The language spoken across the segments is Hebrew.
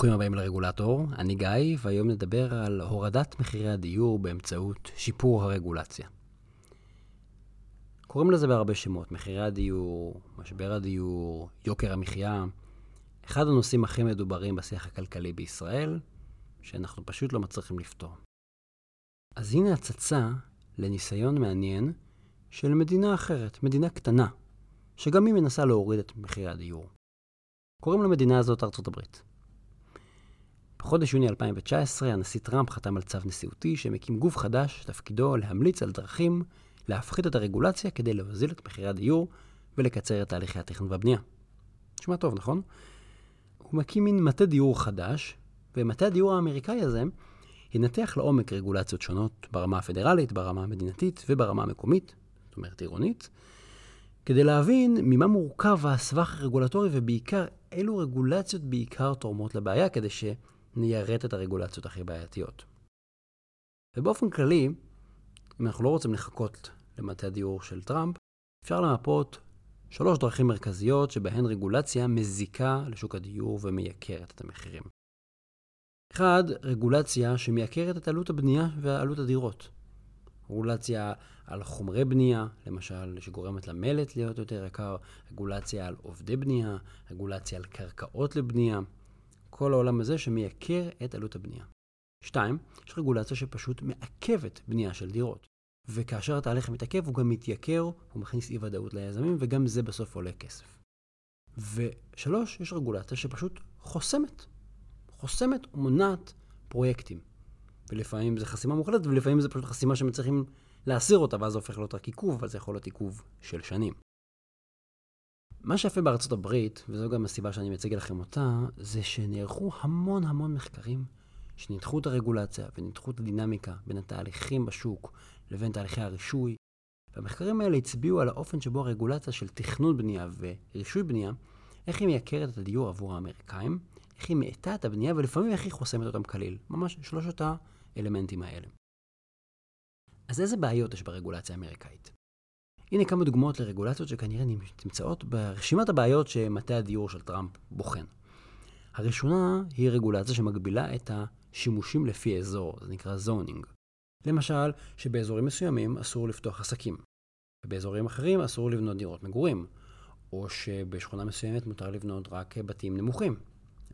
ברוכים הבאים לרגולטור, אני גיא, והיום נדבר על הורדת מחירי הדיור באמצעות שיפור הרגולציה. קוראים לזה בהרבה שמות, מחירי הדיור, משבר הדיור, יוקר המחיה. אחד הנושאים הכי מדוברים בשיח הכלכלי בישראל, שאנחנו פשוט לא מצליחים לפתור. אז הנה הצצה לניסיון מעניין של מדינה אחרת, מדינה קטנה, שגם היא מנסה להוריד את מחירי הדיור. קוראים למדינה הזאת ארצות הברית. בחודש יוני 2019 הנשיא טראמפ חתם על צו נשיאותי שמקים גוף חדש שתפקידו להמליץ על דרכים להפחית את הרגולציה כדי להוזיל את מחירי הדיור ולקצר את תהליכי התכנון והבנייה. נשמע טוב, נכון? הוא מקים מין מטה דיור חדש, ומטה הדיור האמריקאי הזה ינתח לעומק רגולציות שונות ברמה הפדרלית, ברמה המדינתית וברמה המקומית, זאת אומרת עירונית, כדי להבין ממה מורכב הסבך הרגולטורי ובעיקר אילו רגולציות בעיקר תורמות לבעיה, כדי שניירט את הרגולציות הכי בעייתיות. ובאופן כללי, אם אנחנו לא רוצים לחכות למטה הדיור של טראמפ, אפשר למפות שלוש דרכים מרכזיות שבהן רגולציה מזיקה לשוק הדיור ומייקרת את המחירים. אחד, רגולציה שמייקרת את עלות הבנייה ועלות הדירות. רגולציה על חומרי בנייה, למשל, שגורמת למלט להיות יותר יקר, רגולציה על עובדי בנייה, רגולציה על קרקעות לבנייה, כל העולם הזה שמייקר את עלות הבנייה. שתיים, יש רגולציה שפשוט מעכבת בנייה של דירות. וכאשר התהליך מתעכב הוא גם מתייקר, הוא מכניס אי ודאות ליזמים, וגם זה בסוף עולה כסף. ושלוש, יש רגולציה שפשוט חוסמת. חוסמת ומונעת פרויקטים. ולפעמים זה חסימה מוחלטת, ולפעמים זה פשוט חסימה שמצליחים להסיר אותה, ואז זה הופך להיות רק עיכוב, אבל זה יכול להיות עיכוב של שנים. מה שיפה בארצות הברית, וזו גם הסיבה שאני מציג לכם אותה, זה שנערכו המון המון מחקרים שניתחו את הרגולציה וניתחו את הדינמיקה בין התהליכים בשוק לבין תהליכי הרישוי. והמחקרים האלה הצביעו על האופן שבו הרגולציה של תכנון בנייה ורישוי בנייה, איך היא מייקרת את הדיור עבור האמריקאים, איך היא מאטה את הבנייה ולפעמים איך היא חוסמת אותם כליל. ממש שלושת האלמנטים האלה. אז איזה בעיות יש ברגולציה האמריקאית? הנה כמה דוגמאות לרגולציות שכנראה נמצאות ברשימת הבעיות שמטה הדיור של טראמפ בוחן. הראשונה היא רגולציה שמגבילה את השימושים לפי אזור, זה נקרא זונינג. למשל, שבאזורים מסוימים אסור לפתוח עסקים, ובאזורים אחרים אסור לבנות דירות מגורים, או שבשכונה מסוימת מותר לבנות רק בתים נמוכים,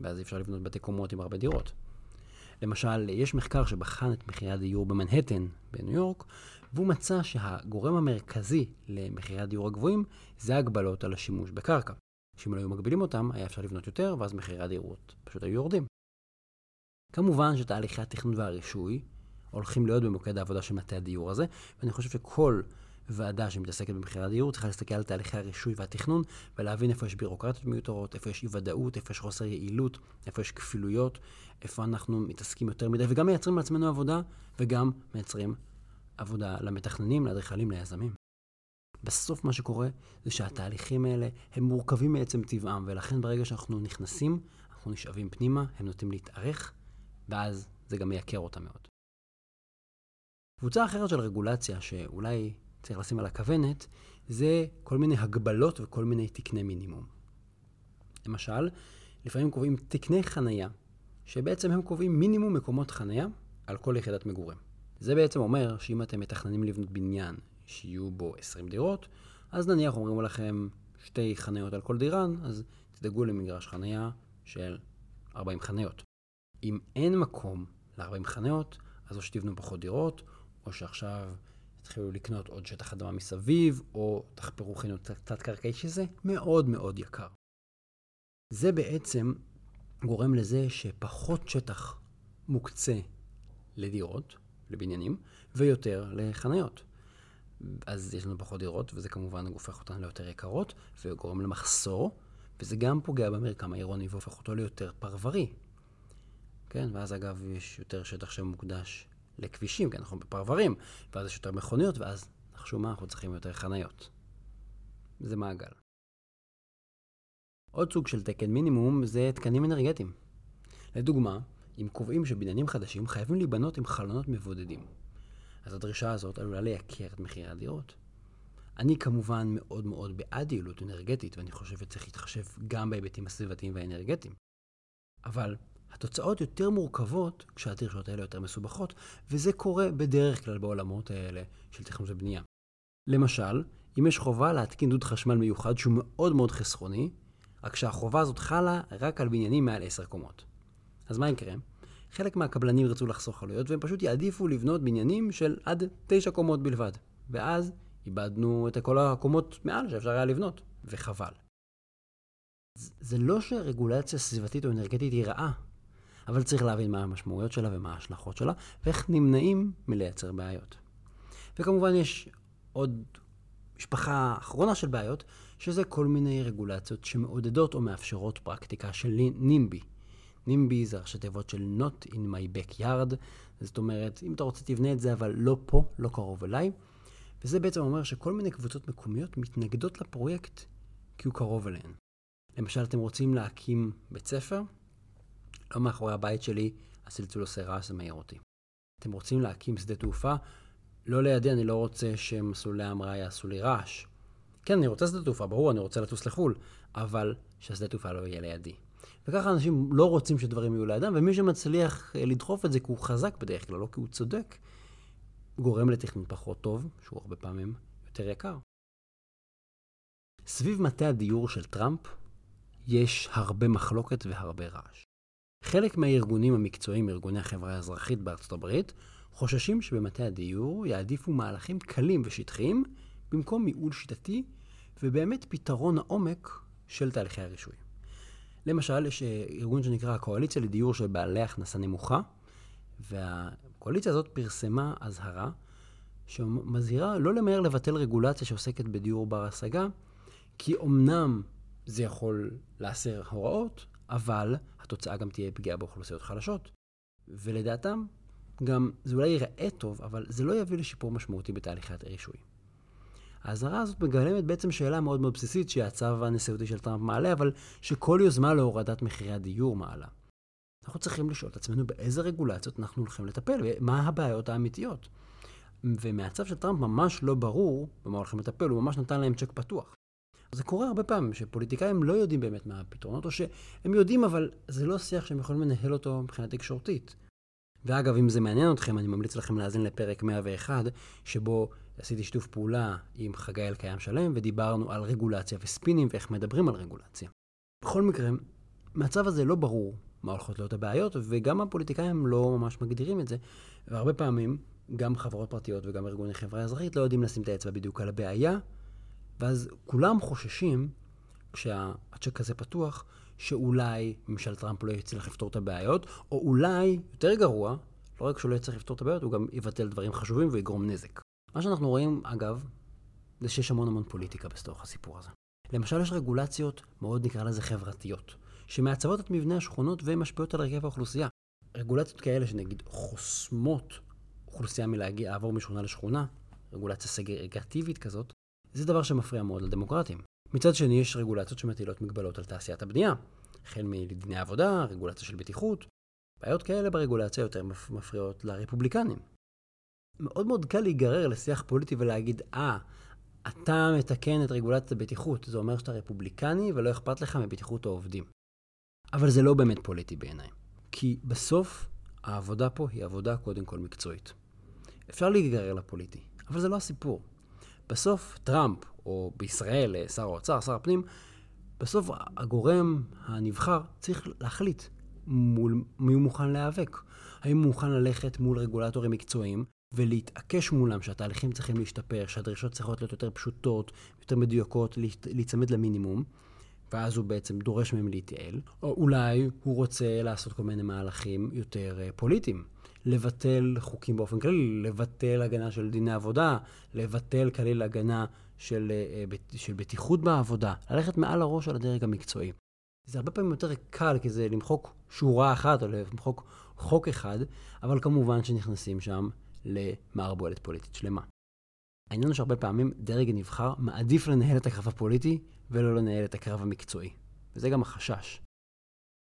ואז אי אפשר לבנות בתי קומות עם הרבה דירות. למשל, יש מחקר שבחן את מחירי הדיור במנהטן בניו יורק, והוא מצא שהגורם המרכזי למחירי הדיור הגבוהים זה הגבלות על השימוש בקרקע. שאם לא היו מגבילים אותם, היה אפשר לבנות יותר, ואז מחירי הדירות פשוט היו יורדים. כמובן שתהליכי התכנון והרישוי הולכים להיות במוקד העבודה של מטה הדיור הזה, ואני חושב שכל ועדה שמתעסקת במחירי הדיור צריכה להסתכל על תהליכי הרישוי והתכנון ולהבין איפה יש בירוקרטיות מיותרות, איפה יש אי ודאות, איפה יש חוסר יעילות, איפה יש כפילויות, איפה אנחנו מתעסקים יותר מדי, וגם מייצרים לעצמנו עבודה, וגם מייצרים עבודה למתכננים, לאדריכלים, ליזמים. בסוף מה שקורה זה שהתהליכים האלה הם מורכבים מעצם טבעם, ולכן ברגע שאנחנו נכנסים, אנחנו נשאבים פנימה, הם נוטים להתארך, ואז זה גם מייקר אותם מאוד. קבוצה אחרת של רגולציה שאולי צריך לשים על הכוונת, זה כל מיני הגבלות וכל מיני תקני מינימום. למשל, לפעמים קובעים תקני חנייה, שבעצם הם קובעים מינימום מקומות חנייה על כל יחידת מגורים. זה בעצם אומר שאם אתם מתכננים לבנות בניין שיהיו בו 20 דירות, אז נניח אומרים לכם שתי חניות על כל דירן, אז תדאגו למגרש חניה של 40 חניות. אם אין מקום ל-40 חניות, אז או שתבנו פחות דירות, או שעכשיו תתחילו לקנות עוד שטח אדמה מסביב, או תחפרו חינוך תת-קרקעי, שזה מאוד מאוד יקר. זה בעצם גורם לזה שפחות שטח מוקצה לדירות, לבניינים, ויותר לחניות. אז יש לנו פחות דירות, וזה כמובן הופך אותן ליותר יקרות, וגורם למחסור, וזה גם פוגע במרקם העירוני והופך אותו ליותר פרברי. כן, ואז אגב יש יותר שטח שמוקדש לכבישים, כי אנחנו בפרברים, ואז יש יותר מכוניות, ואז נחשו מה, אנחנו צריכים יותר חניות. זה מעגל. עוד סוג של תקן מינימום זה תקנים אנרגטיים. לדוגמה, אם קובעים שבניינים חדשים חייבים להיבנות עם חלונות מבודדים, אז הדרישה הזאת עלולה לייקר את מחירי הדירות. אני כמובן מאוד מאוד בעד יעילות אנרגטית, ואני חושב שצריך להתחשב גם בהיבטים הסביבתיים והאנרגטיים. אבל התוצאות יותר מורכבות כשהדרישות האלה יותר מסובכות, וזה קורה בדרך כלל בעולמות האלה של תכנון ובנייה. למשל, אם יש חובה להתקין דוד חשמל מיוחד שהוא מאוד מאוד חסכוני, רק שהחובה הזאת חלה רק על בניינים מעל 10 קומות. אז מה יקרה? חלק מהקבלנים ירצו לחסוך עלויות והם פשוט יעדיפו לבנות בניינים של עד 9 קומות בלבד. ואז איבדנו את כל הקומות מעל שאפשר היה לבנות, וחבל. זה לא שרגולציה סביבתית או אנרגטית היא רעה, אבל צריך להבין מה המשמעויות שלה ומה ההשלכות שלה, ואיך נמנעים מלייצר בעיות. וכמובן יש עוד משפחה אחרונה של בעיות, שזה כל מיני רגולציות שמעודדות או מאפשרות פרקטיקה של נימבי. נימבי זה ראשי תיבות של Not in my backyard, זאת אומרת, אם אתה רוצה תבנה את זה, אבל לא פה, לא קרוב אליי. וזה בעצם אומר שכל מיני קבוצות מקומיות מתנגדות לפרויקט כי הוא קרוב אליהן. למשל, אתם רוצים להקים בית ספר, לא מאחורי הבית שלי, הצלצול עושה רעש, זה מעיר אותי. אתם רוצים להקים שדה תעופה, לא לידי, אני לא רוצה שמסלולי ההמראה יעשו לי רעש. כן, אני רוצה שדה תעופה, ברור, אני רוצה לטוס לחו"ל, אבל שהשדה תעופה לא יהיה לידי. וככה אנשים לא רוצים שדברים יהיו לידם, ומי שמצליח אה, לדחוף את זה כי הוא חזק בדרך כלל, לא כי הוא צודק, גורם לתכנון פחות טוב, שהוא הרבה פעמים יותר יקר. סביב מטה הדיור של טראמפ יש הרבה מחלוקת והרבה רעש. חלק מהארגונים המקצועיים, ארגוני החברה האזרחית בארצות הברית, חוששים שבמטה הדיור יעדיפו מהלכים קלים ושטחיים במקום מיעול שיטתי ובאמת פתרון העומק של תהליכי הרישוי. למשל, יש אה, ארגון שנקרא הקואליציה לדיור של בעלי הכנסה נמוכה, והקואליציה הזאת פרסמה אזהרה שמזהירה לא למהר לבטל רגולציה שעוסקת בדיור בר השגה, כי אמנם זה יכול להסר הוראות, אבל התוצאה גם תהיה פגיעה באוכלוסיות חלשות. ולדעתם, גם זה אולי ייראה טוב, אבל זה לא יביא לשיפור משמעותי בתהליכי הרישוי. האזהרה הזאת מגלמת בעצם שאלה מאוד מאוד בסיסית שהצו הנשיאותי של טראמפ מעלה, אבל שכל יוזמה להורדת מחירי הדיור מעלה. אנחנו צריכים לשאול את עצמנו באיזה רגולציות אנחנו הולכים לטפל, ומה הבעיות האמיתיות. ומהצו של טראמפ ממש לא ברור במה הולכים לטפל, הוא ממש נתן להם צ'ק פתוח. זה קורה הרבה פעמים, שפוליטיקאים לא יודעים באמת מה הפתרונות, או שהם יודעים, אבל זה לא שיח שהם יכולים לנהל אותו מבחינה תקשורתית. ואגב, אם זה מעניין אתכם, אני ממליץ לכם להאזין לפרק 101, שבו עשיתי שיתוף פעולה עם חגי אלקיים שלם, ודיברנו על רגולציה וספינים ואיך מדברים על רגולציה. בכל מקרה, מהצו הזה לא ברור מה הולכות להיות הבעיות, וגם הפוליטיקאים לא ממש מגדירים את זה, והרבה פעמים גם חברות פרטיות וגם ארגוני חברה אזרחית לא יודעים לשים את האצבע בדיוק על הבעיה, ואז כולם חוששים, כשהצ'ק הזה פתוח, שאולי ממשל טראמפ לא יצליח לפתור את הבעיות, או אולי, יותר גרוע, לא רק שהוא לא יצליח לפתור את הבעיות, הוא גם יבטל דברים חשובים ויגרום נזק. מה שאנחנו רואים, אגב, זה שיש המון המון פוליטיקה בתוך הסיפור הזה. למשל, יש רגולציות מאוד נקרא לזה חברתיות, שמעצבות את מבנה השכונות ומשפיעות על הרכב האוכלוסייה. רגולציות כאלה שנגיד חוסמות אוכלוסייה מלהגיע, לעבור משכונה לשכונה, רגולציה סגרגטיבית כזאת, זה דבר שמפריע מאוד לדמוקרטים. מצד שני, יש רגולציות שמטילות מגבלות על תעשיית הבנייה, החל מדיני עבודה, רגולציה של בטיחות. בעיות כאלה ברגולציה יותר מפריעות לרפובליקנים. מאוד מאוד קל להיגרר לשיח פוליטי ולהגיד, אה, אתה מתקן את רגולציית הבטיחות, זה אומר שאתה רפובליקני ולא אכפת לך מבטיחות העובדים. אבל זה לא באמת פוליטי בעיניי. כי בסוף, העבודה פה היא עבודה קודם כל מקצועית. אפשר להיגרר לפוליטי, אבל זה לא הסיפור. בסוף, טראמפ, או בישראל, שר האוצר, שר הפנים, בסוף הגורם הנבחר צריך להחליט מול מי הוא מוכן להיאבק. האם הוא מוכן ללכת מול רגולטורים מקצועיים ולהתעקש מולם שהתהליכים צריכים להשתפר, שהדרישות צריכות להיות יותר פשוטות, יותר מדויקות, להיצמד למינימום, ואז הוא בעצם דורש מהם להתייעל, או אולי הוא רוצה לעשות כל מיני מהלכים יותר אה, פוליטיים. לבטל חוקים באופן כללי, לבטל הגנה של דיני עבודה, לבטל כליל הגנה של, אה, של בטיחות בעבודה, ללכת מעל הראש של הדרג המקצועי. זה הרבה פעמים יותר קל, כי זה למחוק שורה אחת או למחוק חוק אחד, אבל כמובן שנכנסים שם למערבולת פוליטית שלמה. העניין הוא שהרבה פעמים דרג הנבחר מעדיף לנהל את הקרב הפוליטי ולא לנהל את הקרב המקצועי. וזה גם החשש.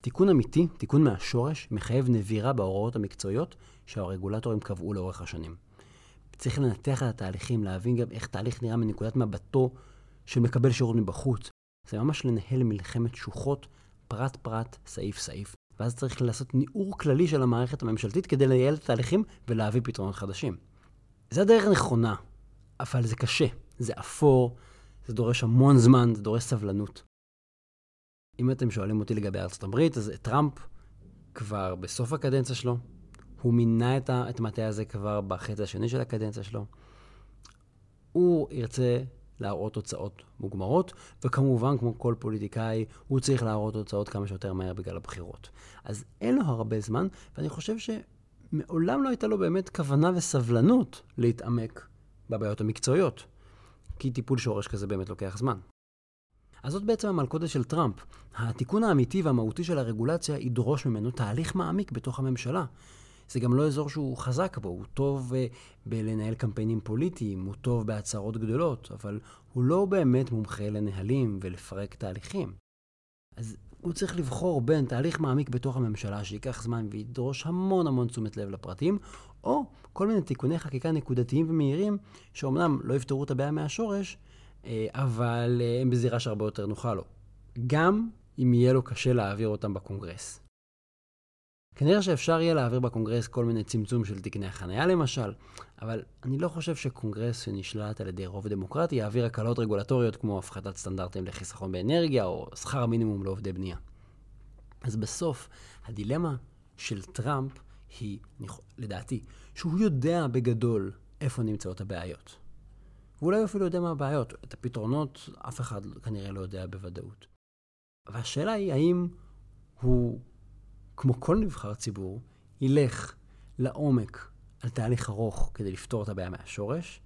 תיקון אמיתי, תיקון מהשורש, מחייב נבירה בהוראות המקצועיות שהרגולטורים קבעו לאורך השנים. צריך לנתח את התהליכים, להבין גם איך תהליך נראה מנקודת מבטו של מקבל שירות מבחוץ. זה ממש לנהל מלחמת שוחות, פרט-פרט, סעיף-סעיף. ואז צריך לעשות ניעור כללי של המערכת הממשלתית כדי לייעל את התהליכים ולהביא פתרונות חדשים. זה הדרך נכונה, אבל זה קשה, זה אפור, זה דורש המון זמן, זה דורש סבלנות. אם אתם שואלים אותי לגבי ארצות הברית, אז טראמפ כבר בסוף הקדנציה שלו, הוא מינה את המטה הזה כבר בחצי השני של הקדנציה שלו. הוא ירצה להראות תוצאות מוגמרות, וכמובן, כמו כל פוליטיקאי, הוא צריך להראות תוצאות כמה שיותר מהר בגלל הבחירות. אז אין לו הרבה זמן, ואני חושב שמעולם לא הייתה לו באמת כוונה וסבלנות להתעמק בבעיות המקצועיות, כי טיפול שורש כזה באמת לוקח זמן. אז זאת בעצם המלכודת של טראמפ. התיקון האמיתי והמהותי של הרגולציה ידרוש ממנו תהליך מעמיק בתוך הממשלה. זה גם לא אזור שהוא חזק בו, הוא טוב uh, בלנהל קמפיינים פוליטיים, הוא טוב בהצהרות גדולות, אבל הוא לא באמת מומחה לנהלים ולפרק תהליכים. אז הוא צריך לבחור בין תהליך מעמיק בתוך הממשלה שייקח זמן וידרוש המון המון תשומת לב לפרטים, או כל מיני תיקוני חקיקה נקודתיים ומהירים, שאומנם לא יפתרו את הבעיה מהשורש, אבל אה, הם בזירה שהרבה יותר נוחה לו. גם אם יהיה לו קשה להעביר אותם בקונגרס. כנראה שאפשר יהיה להעביר בקונגרס כל מיני צמצום של תקני החניה למשל, אבל אני לא חושב שקונגרס שנשלט על ידי רוב דמוקרטי יעביר הקלות רגולטוריות כמו הפחתת סטנדרטים לחיסכון באנרגיה או שכר מינימום לעובדי בנייה. אז בסוף, הדילמה של טראמפ היא, לדעתי, שהוא יודע בגדול איפה נמצאות הבעיות. ואולי אפילו יודע מה הבעיות. את הפתרונות אף אחד כנראה לא יודע בוודאות. והשאלה היא האם הוא כמו כל נבחר ציבור, ילך לעומק על תהליך ארוך כדי לפתור את הבעיה מהשורש,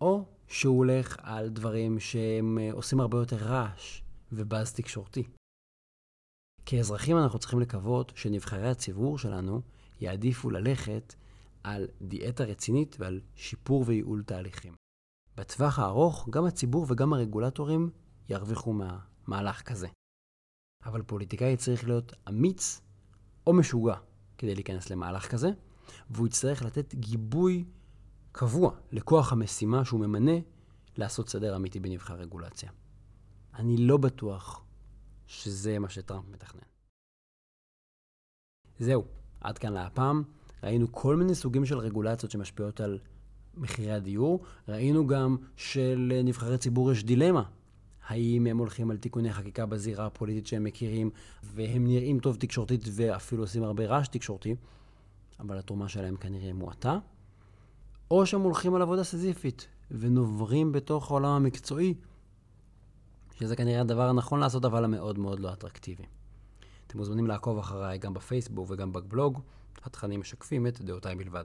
או שהוא הולך על דברים שהם אה, עושים הרבה יותר רעש ובאז תקשורתי. כאזרחים אנחנו צריכים לקוות שנבחרי הציבור שלנו יעדיפו ללכת על דיאטה רצינית ועל שיפור וייעול תהליכים. בטווח הארוך, גם הציבור וגם הרגולטורים ירוויחו מהמהלך כזה. אבל פוליטיקאי צריך להיות אמיץ או משוגע כדי להיכנס למהלך כזה, והוא יצטרך לתת גיבוי קבוע לכוח המשימה שהוא ממנה לעשות סדר אמיתי בנבחר רגולציה. אני לא בטוח שזה מה שטראמפ מתכנן. זהו, עד כאן להפעם. ראינו כל מיני סוגים של רגולציות שמשפיעות על מחירי הדיור. ראינו גם שלנבחרי ציבור יש דילמה האם הם הולכים על תיקוני חקיקה בזירה הפוליטית שהם מכירים, והם נראים טוב תקשורתית ואפילו עושים הרבה רעש תקשורתי, אבל התרומה שלהם כנראה מועטה, או שהם הולכים על עבודה סזיפית ונוברים בתוך העולם המקצועי, שזה כנראה הדבר הנכון לעשות, אבל המאוד מאוד לא אטרקטיבי. אתם מוזמנים לעקוב אחריי גם בפייסבוק וגם בבלוג, התכנים משקפים את דעותיי בלבד.